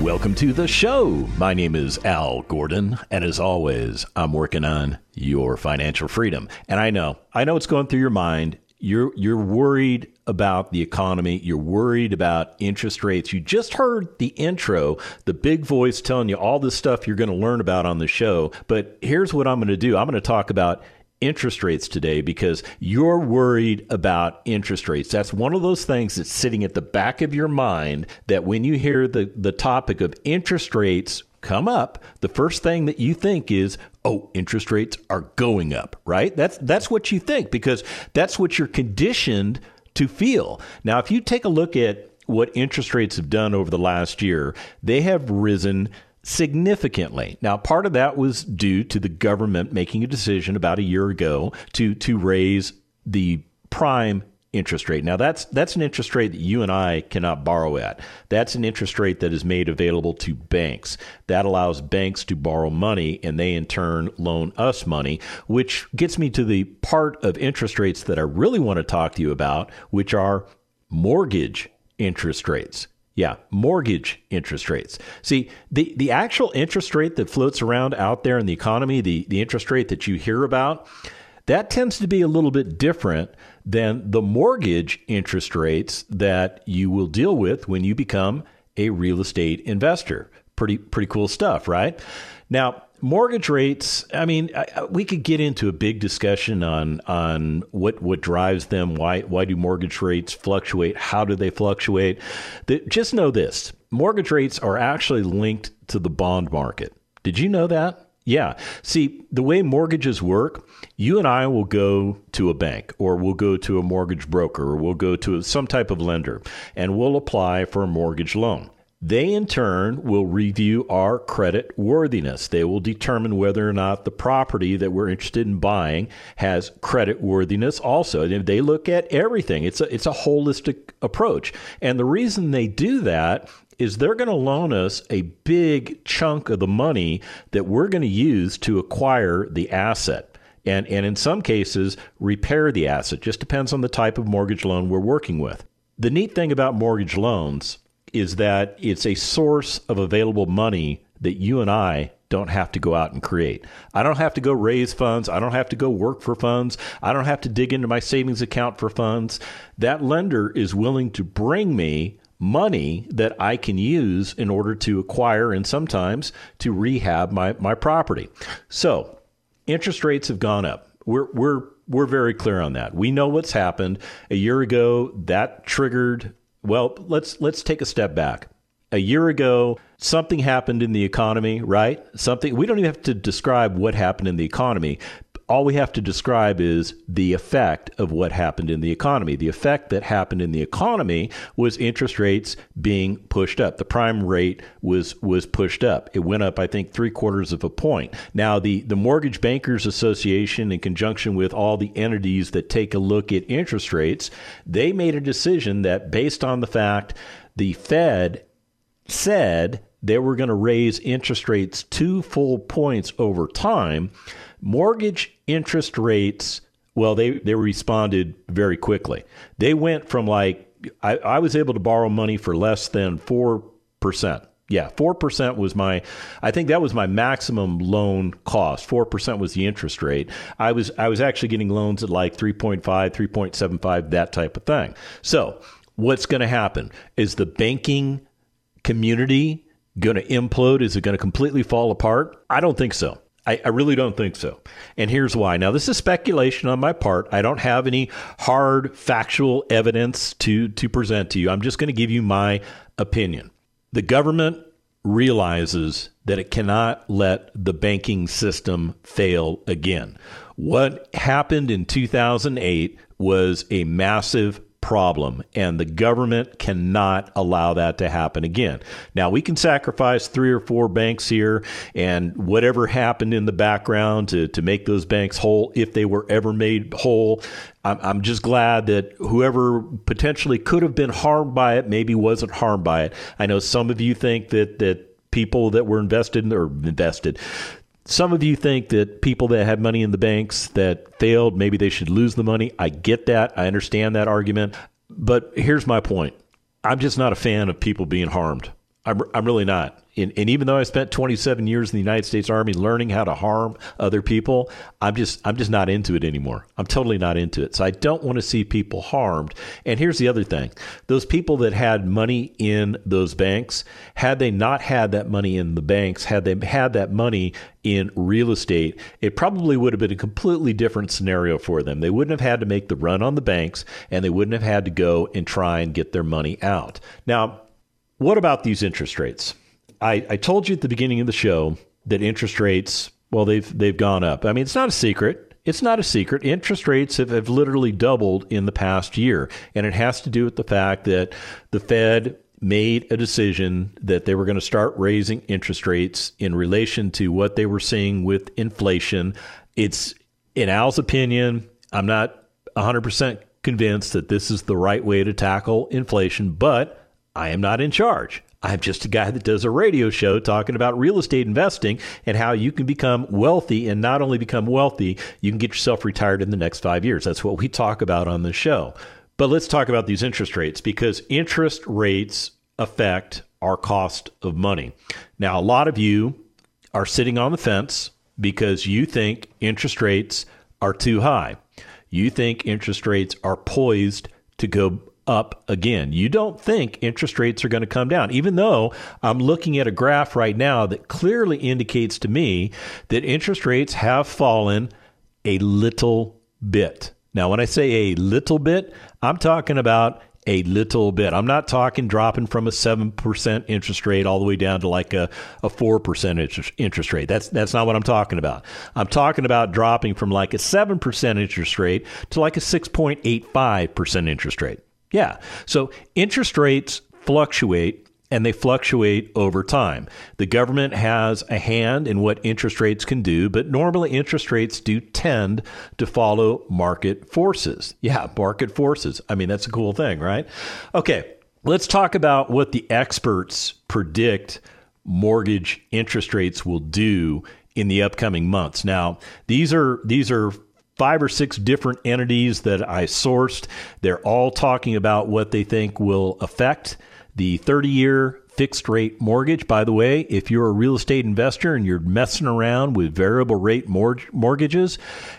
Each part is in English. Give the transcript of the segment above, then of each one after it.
Welcome to the show. My name is Al Gordon, and as always, I'm working on your financial freedom. And I know, I know it's going through your mind. You're you're worried about the economy. You're worried about interest rates. You just heard the intro, the big voice telling you all this stuff you're going to learn about on the show. But here's what I'm going to do. I'm going to talk about interest rates today because you're worried about interest rates. That's one of those things that's sitting at the back of your mind that when you hear the, the topic of interest rates come up, the first thing that you think is, oh, interest rates are going up, right? That's that's what you think because that's what you're conditioned to feel. Now, if you take a look at what interest rates have done over the last year, they have risen significantly. Now, part of that was due to the government making a decision about a year ago to to raise the prime interest rate. Now that's that's an interest rate that you and I cannot borrow at. That's an interest rate that is made available to banks. That allows banks to borrow money and they in turn loan us money, which gets me to the part of interest rates that I really want to talk to you about, which are mortgage interest rates. Yeah, mortgage interest rates. See, the, the actual interest rate that floats around out there in the economy, the, the interest rate that you hear about, that tends to be a little bit different than the mortgage interest rates that you will deal with when you become a real estate investor. Pretty pretty cool stuff, right? Now, mortgage rates, I mean, we could get into a big discussion on on what what drives them, why why do mortgage rates fluctuate, how do they fluctuate? The, just know this. Mortgage rates are actually linked to the bond market. Did you know that? Yeah. See, the way mortgages work, you and I will go to a bank or we'll go to a mortgage broker or we'll go to some type of lender and we'll apply for a mortgage loan. They, in turn, will review our credit worthiness. They will determine whether or not the property that we're interested in buying has credit worthiness also. And they look at everything. It's a, it's a holistic approach. And the reason they do that is they're going to loan us a big chunk of the money that we're going to use to acquire the asset. And, and in some cases, repair the asset. Just depends on the type of mortgage loan we're working with. The neat thing about mortgage loans is that it's a source of available money that you and I don't have to go out and create. I don't have to go raise funds. I don't have to go work for funds. I don't have to dig into my savings account for funds. That lender is willing to bring me money that I can use in order to acquire and sometimes to rehab my, my property. So interest rates have gone up. We're, we're, we're very clear on that. We know what's happened. A year ago, that triggered, well, let's, let's take a step back. A year ago, something happened in the economy, right? Something, we don't even have to describe what happened in the economy, all we have to describe is the effect of what happened in the economy. The effect that happened in the economy was interest rates being pushed up. The prime rate was was pushed up. It went up, I think, three quarters of a point. Now, the the Mortgage Bankers Association, in conjunction with all the entities that take a look at interest rates, they made a decision that based on the fact the Fed said they were going to raise interest rates two full points over time Mortgage interest rates, well, they, they responded very quickly. They went from like, I, I was able to borrow money for less than 4%. Yeah, 4% was my, I think that was my maximum loan cost. 4% was the interest rate. I was, I was actually getting loans at like 3.5, 3.75, that type of thing. So what's going to happen? Is the banking community going to implode? Is it going to completely fall apart? I don't think so. I, I, really don't think so. And here's why. Now, this is speculation on my part. I don't have any hard factual evidence to, to present to you. I'm just going to give you my opinion. The government realizes that it cannot let the banking system fail again. What happened in 2008 was a massive problem, and the government cannot allow that to happen again. Now, we can sacrifice three or four banks here and whatever happened in the background to, to make those banks whole, if they were ever made whole. I'm, just glad that whoever potentially could have been harmed by it maybe wasn't harmed by it. I know some of you think that, that people that were invested in, or invested some of you think that people that had money in the banks that failed, maybe they should lose the money. I get that. I understand that argument. But here's my point I'm just not a fan of people being harmed. I'm, I'm really not. And, and, even though I spent 27 years in the United States Army learning how to harm other people, I'm just I'm just not into it anymore. I'm totally not into it. So I don't want to see people harmed. And here's the other thing: those people that had money in those banks, had they not had that money in the banks, had they had that money in real estate, it probably would have been a completely different scenario for them. They wouldn't have had to make the run on the banks, and they wouldn't have had to go and try and get their money out. Now, what about these interest rates? I, I told you at the beginning of the show that interest rates, well, they've they've gone up. I mean, it's not a secret. It's not a secret. Interest rates have, have literally doubled in the past year. And it has to do with the fact that the Fed made a decision that they were going to start raising interest rates in relation to what they were seeing with inflation. It's, in Al's opinion, I'm not 100% convinced that this is the right way to tackle inflation, but I am not in charge. I'm just a guy that does a radio show talking about real estate investing and how you can become wealthy and not only become wealthy, you can get yourself retired in the next five years. That's what we talk about on the show. But let's talk about these interest rates because interest rates affect our cost of money. Now, a lot of you are sitting on the fence because you think interest rates are too high. You think interest rates are poised to go up again. You don't think interest rates are going to come down, even though I'm looking at a graph right now that clearly indicates to me that interest rates have fallen a little bit. Now, when I say a little bit, I'm talking about a little bit. I'm not talking dropping from a 7% interest rate all the way down to like a, a 4% interest rate. That's, that's not what I'm talking about. I'm talking about dropping from like a 7% interest rate to like a 6.85% interest rate. Yeah. So interest rates fluctuate and they fluctuate over time. The government has a hand in what interest rates can do, but normally interest rates do tend to follow market forces. Yeah, market forces. I mean, that's a cool thing, right? Okay, let's talk about what the experts predict mortgage interest rates will do in the upcoming months. Now, these are these are five or six different entities that I sourced. They're all talking about what they think will affect the 30 year fixed rate mortgage. By the way, if you're a real estate investor and you're messing around with variable rate mortgages,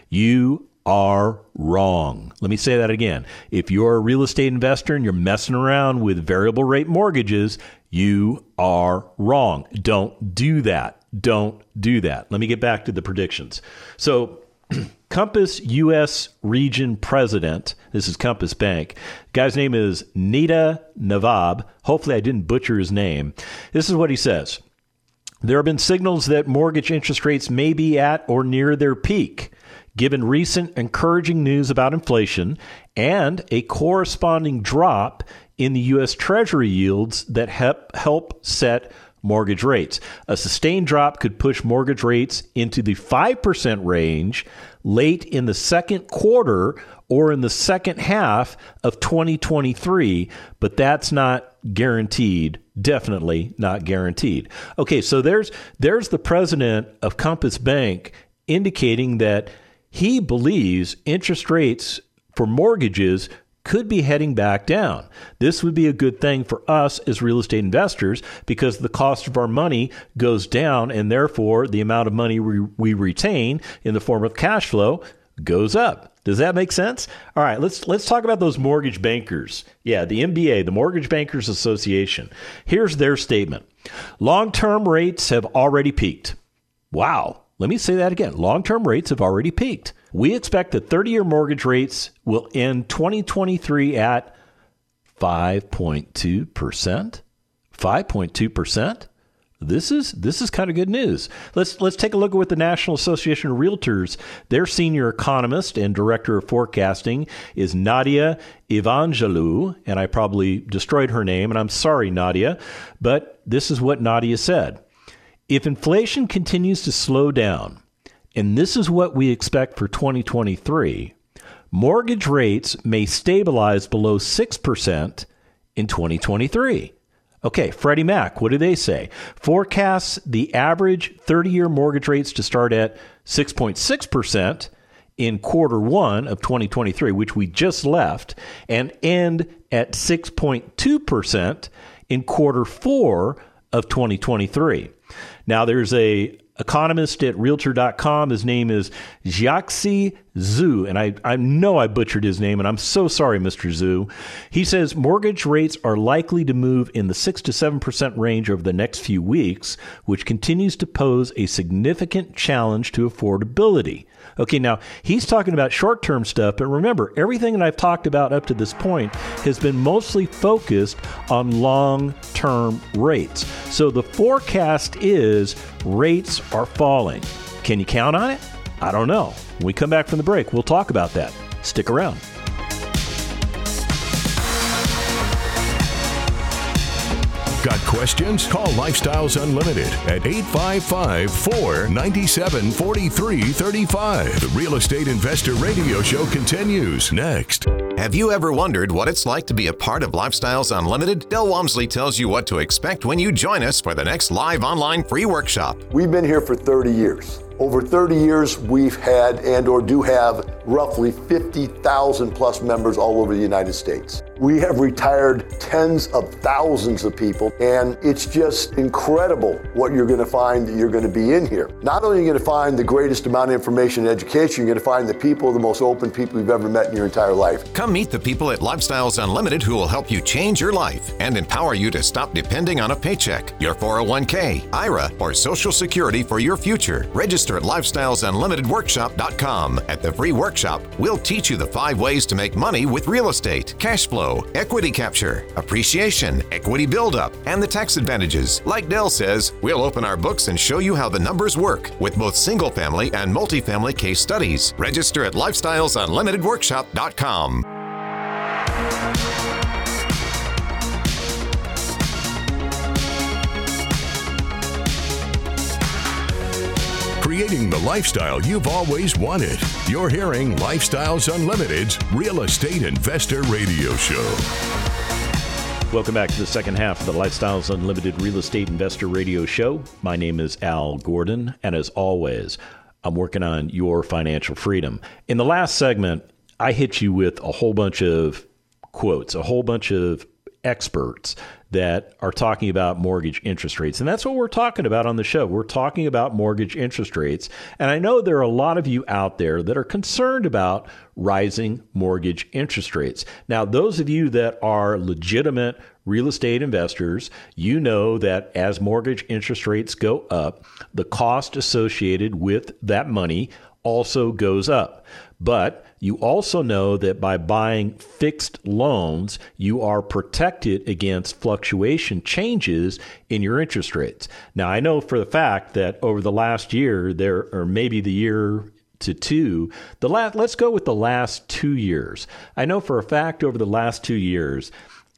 you are wrong. Let me say that again. If you're a real estate investor and you're messing around with variable rate mortgages, you are wrong. Don't do that. Don't do that. Let me get back to the predictions. So, Compass U.S. region president, this is Compass Bank. guy's name is Neda Navab. Hopefully, I didn't butcher his name. This is what he says There have been signals that mortgage interest rates may be at or near their peak, given recent encouraging news about inflation and a corresponding drop in the U.S. Treasury yields that help, help set mortgage rates. A sustained drop could push mortgage rates into the 5% range late in the second quarter or in the second half of 2023, but that's not guaranteed. Definitely not guaranteed. Okay, so there's there's the president of Compass Bank indicating that he believes interest rates for mortgages could be heading back down. This would be a good thing for us as real estate investors because the cost of our money goes down and therefore the amount of money we, we retain in the form of cash flow goes up. Does that make sense? All right, let's let's talk about those mortgage bankers. Yeah, the MBA, the Mortgage Bankers Association. Here's their statement. Long-term rates have already peaked. Wow. Let me say that again. Long-term rates have already peaked. We expect that 30 year mortgage rates will end 2023 at 5.2%. 5.2%? this is this is kind of good news. Let's let's take a look at what the National Association of Realtors, their senior economist and director of forecasting is Nadia Evangelou, and I probably destroyed her name, and I'm sorry, Nadia, but this is what Nadia said. If inflation continues to slow down, and this is what we expect for 2023, mortgage rates may stabilize below 6% in 2023. Okay, Freddie Mac, what do they say? Forecasts the average 30 year mortgage rates to start at 6.6% in quarter one of 2023, which we just left, and end at 6.2% in quarter four of 2023. Now, there's a economist at realtor.com. His name is Jiaxi Zhu, and I, I know I butchered his name, and I'm so sorry, Mr. Zhu. He says mortgage rates are likely to move in the 6 to 7% range over the next few weeks, which continues to pose a significant challenge to affordability. Okay, now he's talking about short term stuff, but remember, everything that I've talked about up to this point has been mostly focused on long term rates. So the forecast is rates are falling. Can you count on it? I don't know. When we come back from the break, we'll talk about that. Stick around. Got questions? Call Lifestyles Unlimited at 855 497 4335. The Real Estate Investor Radio Show continues next. Have you ever wondered what it's like to be a part of Lifestyles Unlimited? Del Walmsley tells you what to expect when you join us for the next live online free workshop. We've been here for 30 years. Over 30 years, we've had and or do have roughly 50,000 plus members all over the United States. We have retired tens of thousands of people, and it's just incredible what you're going to find that you're going to be in here. Not only are you going to find the greatest amount of information and education, you're going to find the people, the most open people you've ever met in your entire life. Come meet the people at Lifestyles Unlimited who will help you change your life and empower you to stop depending on a paycheck, your 401k, IRA, or Social Security for your future. Register at lifestylesunlimitedworkshop.com. At the free workshop, we'll teach you the five ways to make money with real estate, cash flow, equity capture, appreciation, equity buildup, and the tax advantages. Like Del says, we'll open our books and show you how the numbers work with both single family and multifamily case studies. Register at lifestylesunlimitedworkshop.com. Creating the lifestyle you've always wanted. You're hearing Lifestyles Unlimited's Real Estate Investor Radio Show. Welcome back to the second half of the Lifestyles Unlimited Real Estate Investor Radio Show. My name is Al Gordon, and as always, I'm working on your financial freedom. In the last segment, I hit you with a whole bunch of quotes, a whole bunch of experts that are talking about mortgage interest rates. And that's what we're talking about on the show. We're talking about mortgage interest rates. And I know there are a lot of you out there that are concerned about rising mortgage interest rates. Now, those of you that are legitimate real estate investors, you know that as mortgage interest rates go up, the cost associated with that money also goes up. But you also know that by buying fixed loans, you are protected against fluctuation changes in your interest rates. Now, I know for the fact that over the last year, there or maybe the year to two, the last let's go with the last 2 years. I know for a fact over the last 2 years,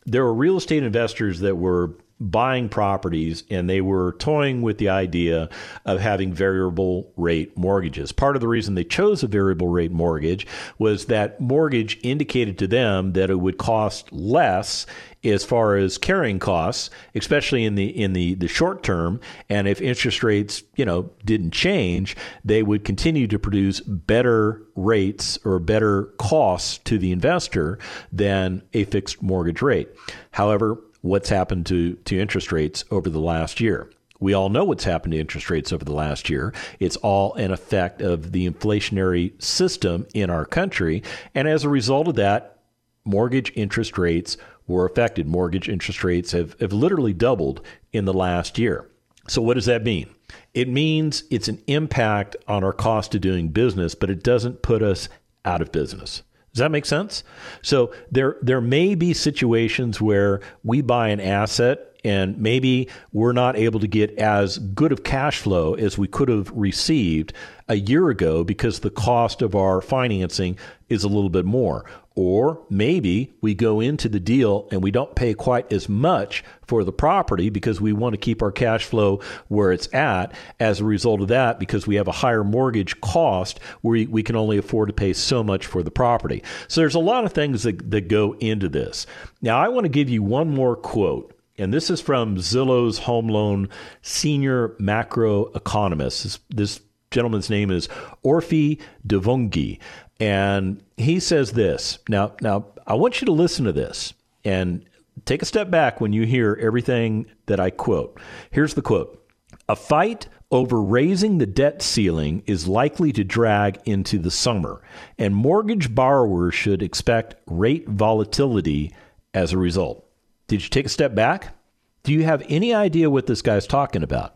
there were real estate investors that were buying properties and they were toying with the idea of having variable rate mortgages. Part of the reason they chose a variable rate mortgage was that mortgage indicated to them that it would cost less as far as carrying costs, especially in the in the, the short term. And if interest rates, you know, didn't change, they would continue to produce better rates or better costs to the investor than a fixed mortgage rate. However, what's happened to, to interest rates over the last year. We all know what's happened to interest rates over the last year. It's all an effect of the inflationary system in our country. And as a result of that, mortgage interest rates were affected. Mortgage interest rates have, have literally doubled in the last year. So, what does that mean? It means it's an impact on our cost of doing business, but it doesn't put us out of business. Does that make sense? So there there may be situations where we buy an asset and maybe we're not able to get as good of cash flow as we could have received a year ago because the cost of our financing is a little bit more. Or maybe we go into the deal and we don't pay quite as much for the property because we want to keep our cash flow where it's at. As a result of that, because we have a higher mortgage cost, we, we can only afford to pay so much for the property. So there's a lot of things that, that go into this. Now, I want to give you one more quote and this is from Zillow's home loan senior macro economist. This, this gentleman's name is Orphy Divounguy. And he says this. Now, now I want you to listen to this and take a step back when you hear everything that I quote. Here's the quote. A fight over raising the debt ceiling is likely to drag into the summer, and mortgage borrowers should expect rate volatility as a result. Did you take a step back? Do you have any idea what this guy's talking about?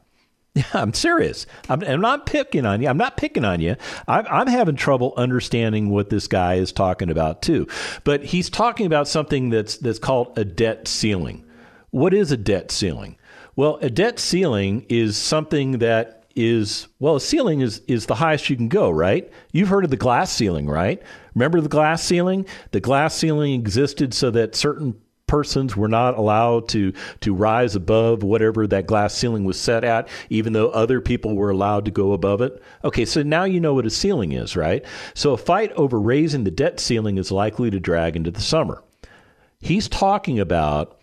Yeah, I'm serious. I'm, I'm, not picking on you. I'm not picking on you. I'm, I'm having trouble understanding what this guy is talking about too. But he's talking about something that's that's called a debt ceiling. What is a debt ceiling? Well, a debt ceiling is something that is well, a ceiling is is the highest you can go, right? You've heard of the glass ceiling, right? Remember the glass ceiling? The glass ceiling existed so that certain persons were not allowed to to rise above whatever that glass ceiling was set at, even though other people were allowed to go above it. Okay, so now you know what a ceiling is, right? So a fight over raising the debt ceiling is likely to drag into the summer. He's talking about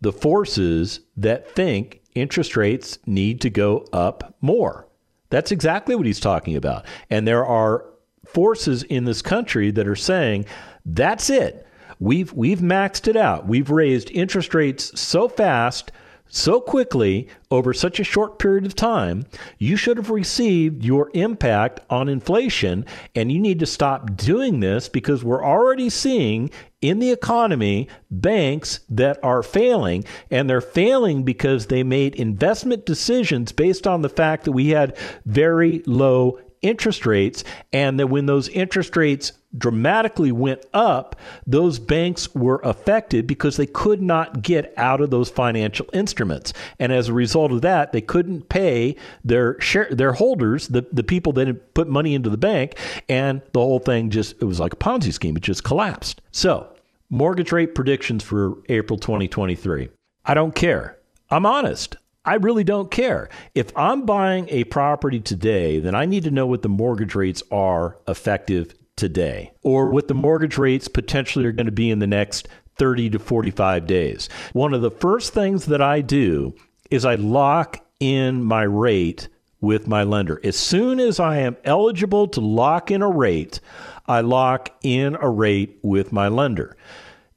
the forces that think interest rates need to go up more. That's exactly what he's talking about. And there are forces in this country that are saying, that's it. We've we've maxed it out. We've raised interest rates so fast, so quickly over such a short period of time. You should have received your impact on inflation and you need to stop doing this because we're already seeing in the economy banks that are failing and they're failing because they made investment decisions based on the fact that we had very low interest rates, and that when those interest rates dramatically went up, those banks were affected because they could not get out of those financial instruments. And as a result of that, they couldn't pay their share their holders, the, the people that had put money into the bank, and the whole thing just it was like a Ponzi scheme. It just collapsed. So mortgage rate predictions for April 2023. I don't care. I'm honest. I really don't care. If I'm buying a property today, then I need to know what the mortgage rates are effective today or what the mortgage rates potentially are going to be in the next 30 to 45 days. One of the first things that I do is I lock in my rate with my lender. As soon as I am eligible to lock in a rate, I lock in a rate with my lender.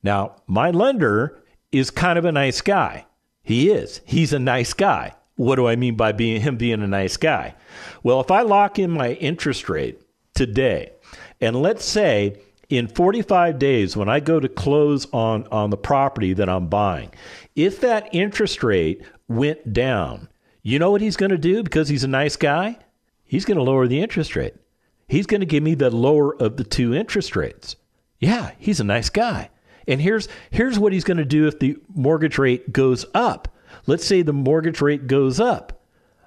Now, my lender is kind of a nice guy. He is. He's a nice guy. What do I mean by being him being a nice guy? Well, if I lock in my interest rate today, and let's say in 45 days when I go to close on on the property that I'm buying, if that interest rate went down, you know what he's going to do because he's a nice guy? He's going to lower the interest rate. He's going to give me the lower of the two interest rates. Yeah, he's a nice guy. And here's here's what he's going to do if the mortgage rate goes up. Let's say the mortgage rate goes up.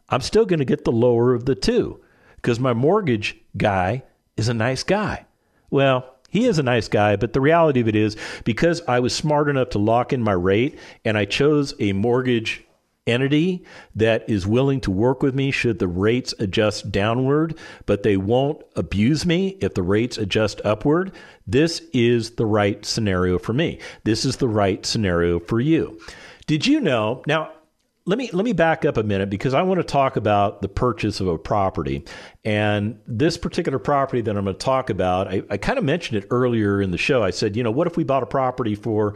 I'm still going to get the lower of the two because my mortgage guy is a nice guy. Well, he is a nice guy, but the reality of it is because I was smart enough to lock in my rate and I chose a mortgage entity that is willing to work with me should the rates adjust downward, but they won't abuse me if the rates adjust upward. This is the right scenario for me. This is the right scenario for you. Did you know? Now, let me let me back up a minute because I want to talk about the purchase of a property. And this particular property that I'm going to talk about, I, I kind of mentioned it earlier in the show. I said, you know, what if we bought a property for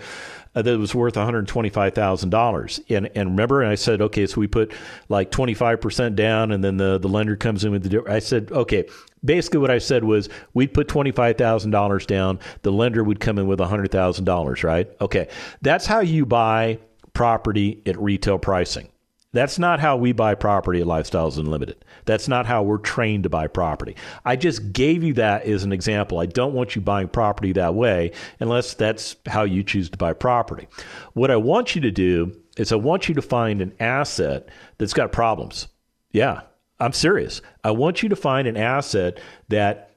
uh, that was worth $125,000? And and remember, and I said, okay, so we put like 25% down, and then the the lender comes in with the. I said, okay, basically what I said was we'd put $25,000 down, the lender would come in with $100,000, right? Okay. That's how you buy property at retail pricing. That's not how we buy property at Lifestyles Unlimited. That's not how we're trained to buy property. I just gave you that as an example. I don't want you buying property that way unless that's how you choose to buy property. What I want you to do is I want you to find an asset that's got problems. Yeah, I'm serious. I want you to find an asset that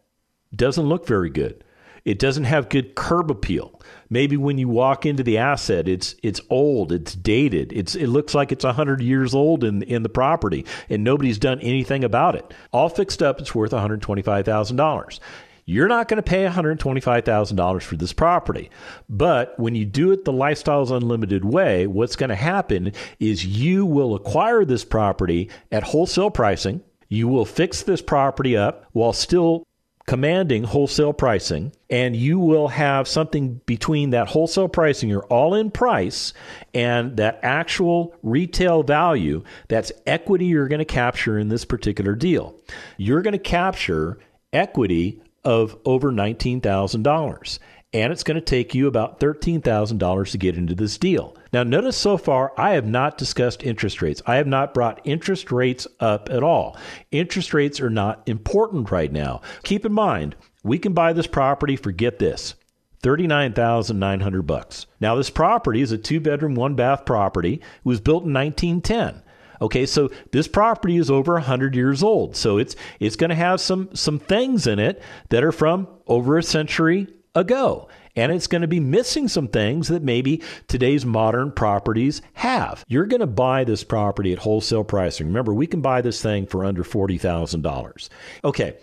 doesn't look very good. It doesn't have good curb appeal. Maybe when you walk into the asset, it's it's old, it's dated, it's it looks like it's hundred years old in in the property, and nobody's done anything about it. All fixed up, it's worth one hundred twenty five thousand dollars. You're not going to pay $125,000 for this property. But when you do it the Lifestyles Unlimited way, what's going to happen is you will acquire this property at wholesale pricing. You will fix this property up while still commanding wholesale pricing, and you will have something between that wholesale pricing, your all in price, and that actual retail value. That's equity you're going to capture in this particular deal. You're going to capture equity of over $19,000 and it's going to take you about $13,000 to get into this deal. Now, notice so far, I have not discussed interest rates. I have not brought interest rates up at all. Interest rates are not important right now. Keep in mind, we can buy this property for get this. 39,900 bucks. Now this property is a two bedroom, one bath property. It was built in 1910. Okay, so this property is over 100 years old. So it's it's going to have some some things in it that are from over a century ago. And it's going to be missing some things that maybe today's modern properties have. You're going to buy this property at wholesale pricing. Remember, we can buy this thing for under $40,000. Okay,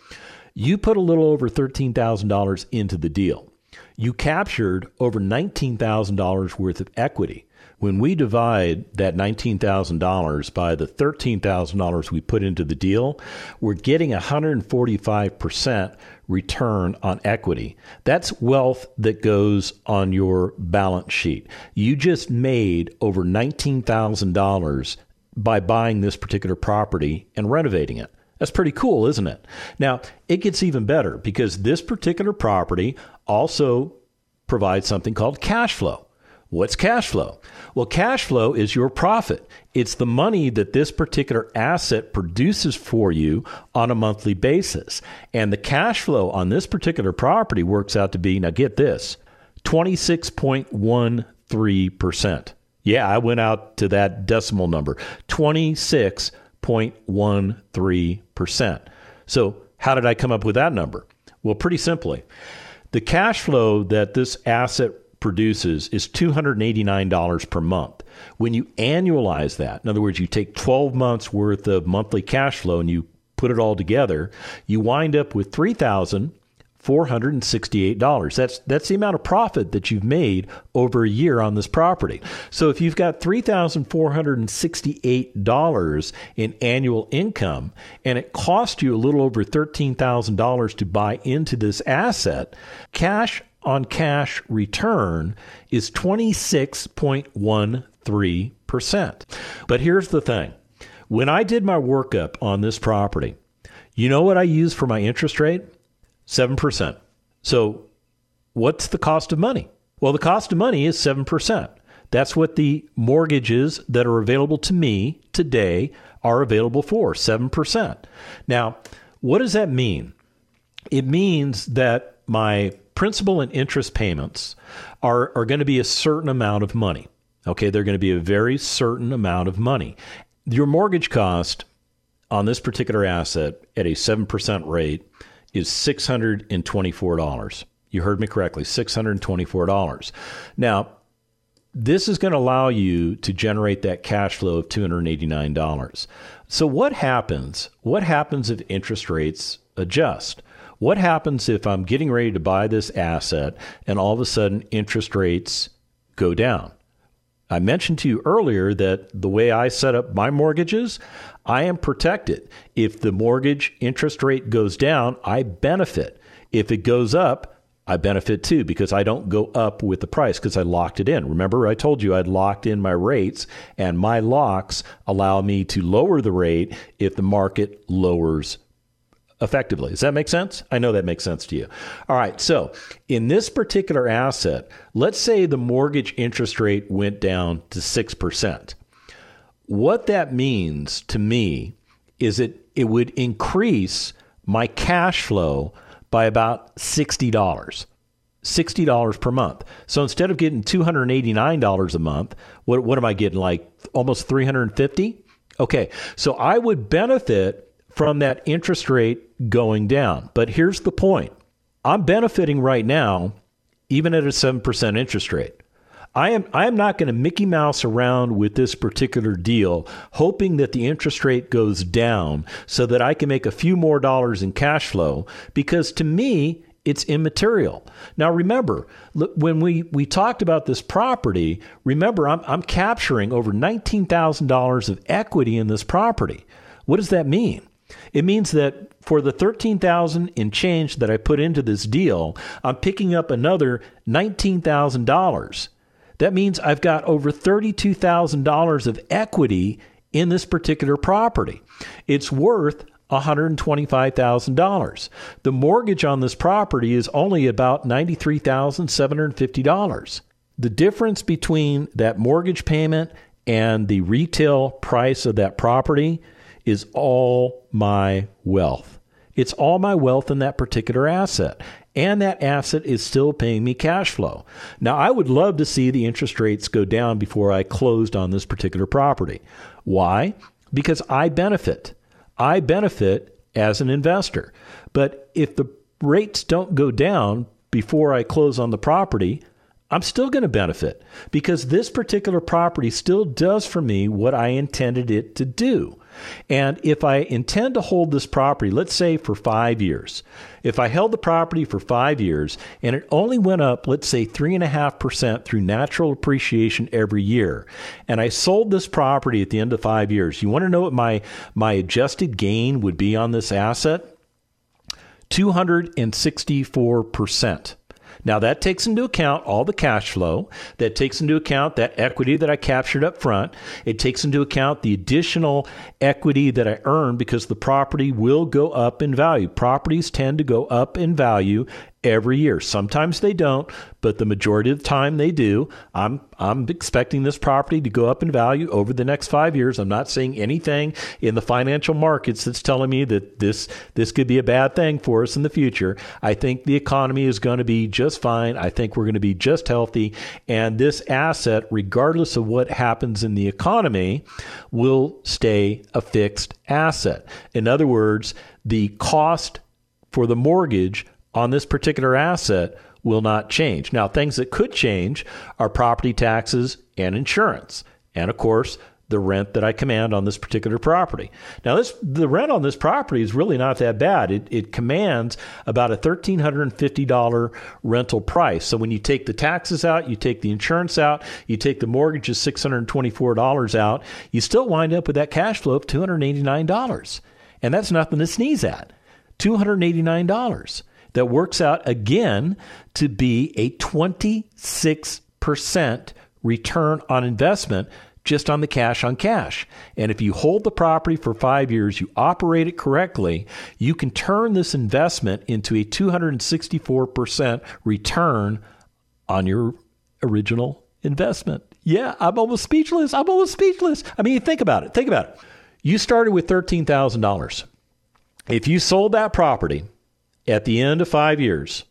you put a little over $13,000 into the deal. You captured over $19,000 worth of equity. When we divide that $19,000 by the $13,000 we put into the deal, we're getting 145% return on equity. That's wealth that goes on your balance sheet. You just made over $19,000 by buying this particular property and renovating it. That's pretty cool, isn't it? Now, it gets even better because this particular property also provides something called cash flow. What's cash flow? Well, cash flow is your profit. It's the money that this particular asset produces for you on a monthly basis. And the cash flow on this particular property works out to be now get this 26.13%. Yeah, I went out to that decimal number 26.13%. So, how did I come up with that number? Well, pretty simply. The cash flow that this asset produces is $289 per month. When you annualize that, in other words, you take 12 months worth of monthly cash flow and you put it all together, you wind up with 3000 $468. That's that's the amount of profit that you've made over a year on this property. So if you've got $3,468 in annual income and it cost you a little over $13,000 to buy into this asset, cash on cash return is 26.13%. But here's the thing when I did my workup on this property, you know what I used for my interest rate? 7%. So, what's the cost of money? Well, the cost of money is 7%. That's what the mortgages that are available to me today are available for 7%. Now, what does that mean? It means that my principal and interest payments are, are going to be a certain amount of money. Okay, they're going to be a very certain amount of money. Your mortgage cost on this particular asset at a 7% rate is $624. You heard me correctly, $624. Now, this is going to allow you to generate that cash flow of $289. So what happens? What happens if interest rates adjust? What happens if I'm getting ready to buy this asset and all of a sudden interest rates go down? I mentioned to you earlier that the way I set up my mortgages, I am protected. If the mortgage interest rate goes down, I benefit. If it goes up, I benefit too because I don't go up with the price because I locked it in. Remember, I told you I'd locked in my rates, and my locks allow me to lower the rate if the market lowers effectively. Does that make sense? I know that makes sense to you. All right. So, in this particular asset, let's say the mortgage interest rate went down to 6%. What that means to me is it it would increase my cash flow by about $60. $60 per month. So instead of getting $289 a month, what what am I getting like almost 350? Okay. So I would benefit from that interest rate going down. But here's the point. I'm benefiting right now even at a 7% interest rate. I am I am not going to Mickey Mouse around with this particular deal, hoping that the interest rate goes down so that I can make a few more dollars in cash flow. Because to me, it's immaterial. Now, remember, when we, we talked about this property, remember, I'm, I'm capturing over $19,000 of equity in this property. What does that mean? It means that for the 13,000 in change that I put into this deal, I'm picking up another $19,000 that means I've got over $32,000 of equity in this particular property. It's worth $125,000. The mortgage on this property is only about $93,750. The difference between that mortgage payment and the retail price of that property is all my wealth. It's all my wealth in that particular asset and that asset is still paying me cash flow. Now, I would love to see the interest rates go down before I closed on this particular property. Why? Because I benefit. I benefit as an investor. But if the rates don't go down before I close on the property, I'm still going to benefit because this particular property still does for me what I intended it to do. And if I intend to hold this property, let's say for five years, if I held the property for five years and it only went up, let's say 3.5% through natural appreciation every year, and I sold this property at the end of five years, you want to know what my, my adjusted gain would be on this asset? 264%. Now, that takes into account all the cash flow. That takes into account that equity that I captured up front. It takes into account the additional equity that I earn because the property will go up in value. Properties tend to go up in value every year. Sometimes they don't, but the majority of the time they do. I'm I'm expecting this property to go up in value over the next 5 years. I'm not seeing anything in the financial markets that's telling me that this this could be a bad thing for us in the future. I think the economy is going to be just fine. I think we're going to be just healthy and this asset regardless of what happens in the economy will stay a fixed asset. In other words, the cost for the mortgage on this particular asset will not change. Now, things that could change are property taxes and insurance. And of course, the rent that I command on this particular property. Now, this the rent on this property is really not that bad. It, it commands about a thirteen hundred and fifty dollar rental price. So when you take the taxes out, you take the insurance out, you take the mortgage of six hundred twenty four dollars out, you still wind up with that cash flow of two hundred eighty nine dollars, and that's nothing to sneeze at. Two hundred eighty nine dollars that works out again to be a 26% return on investment just on the cash on cash. And if you hold the property for five years, you operate it correctly, you can turn this investment into a 264% return on your original investment. Yeah, I'm almost speechless. I'm almost speechless. I mean, think about it. Think about it. You started with $13,000. If you sold that property at the end of five years,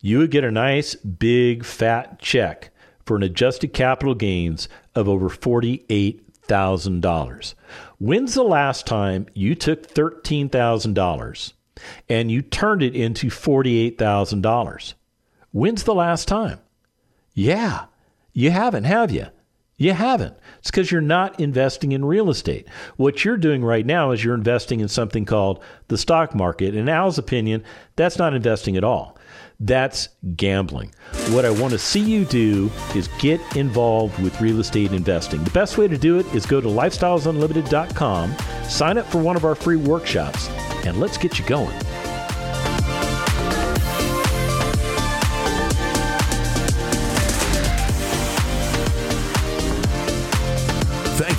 you would get a nice big fat check for an adjusted capital gains of over $48,000. When's the last time you took $13,000 and you turned it into $48,000? When's the last time? Yeah, you haven't, have you? You haven't. It's because you're not investing in real estate. What you're doing right now is you're investing in something called the stock market. In Al's opinion, that's not investing at all. That's gambling. What I want to see you do is get involved with real estate investing. The best way to do it is go to lifestylesunlimited.com, sign up for one of our free workshops, and let's get you going.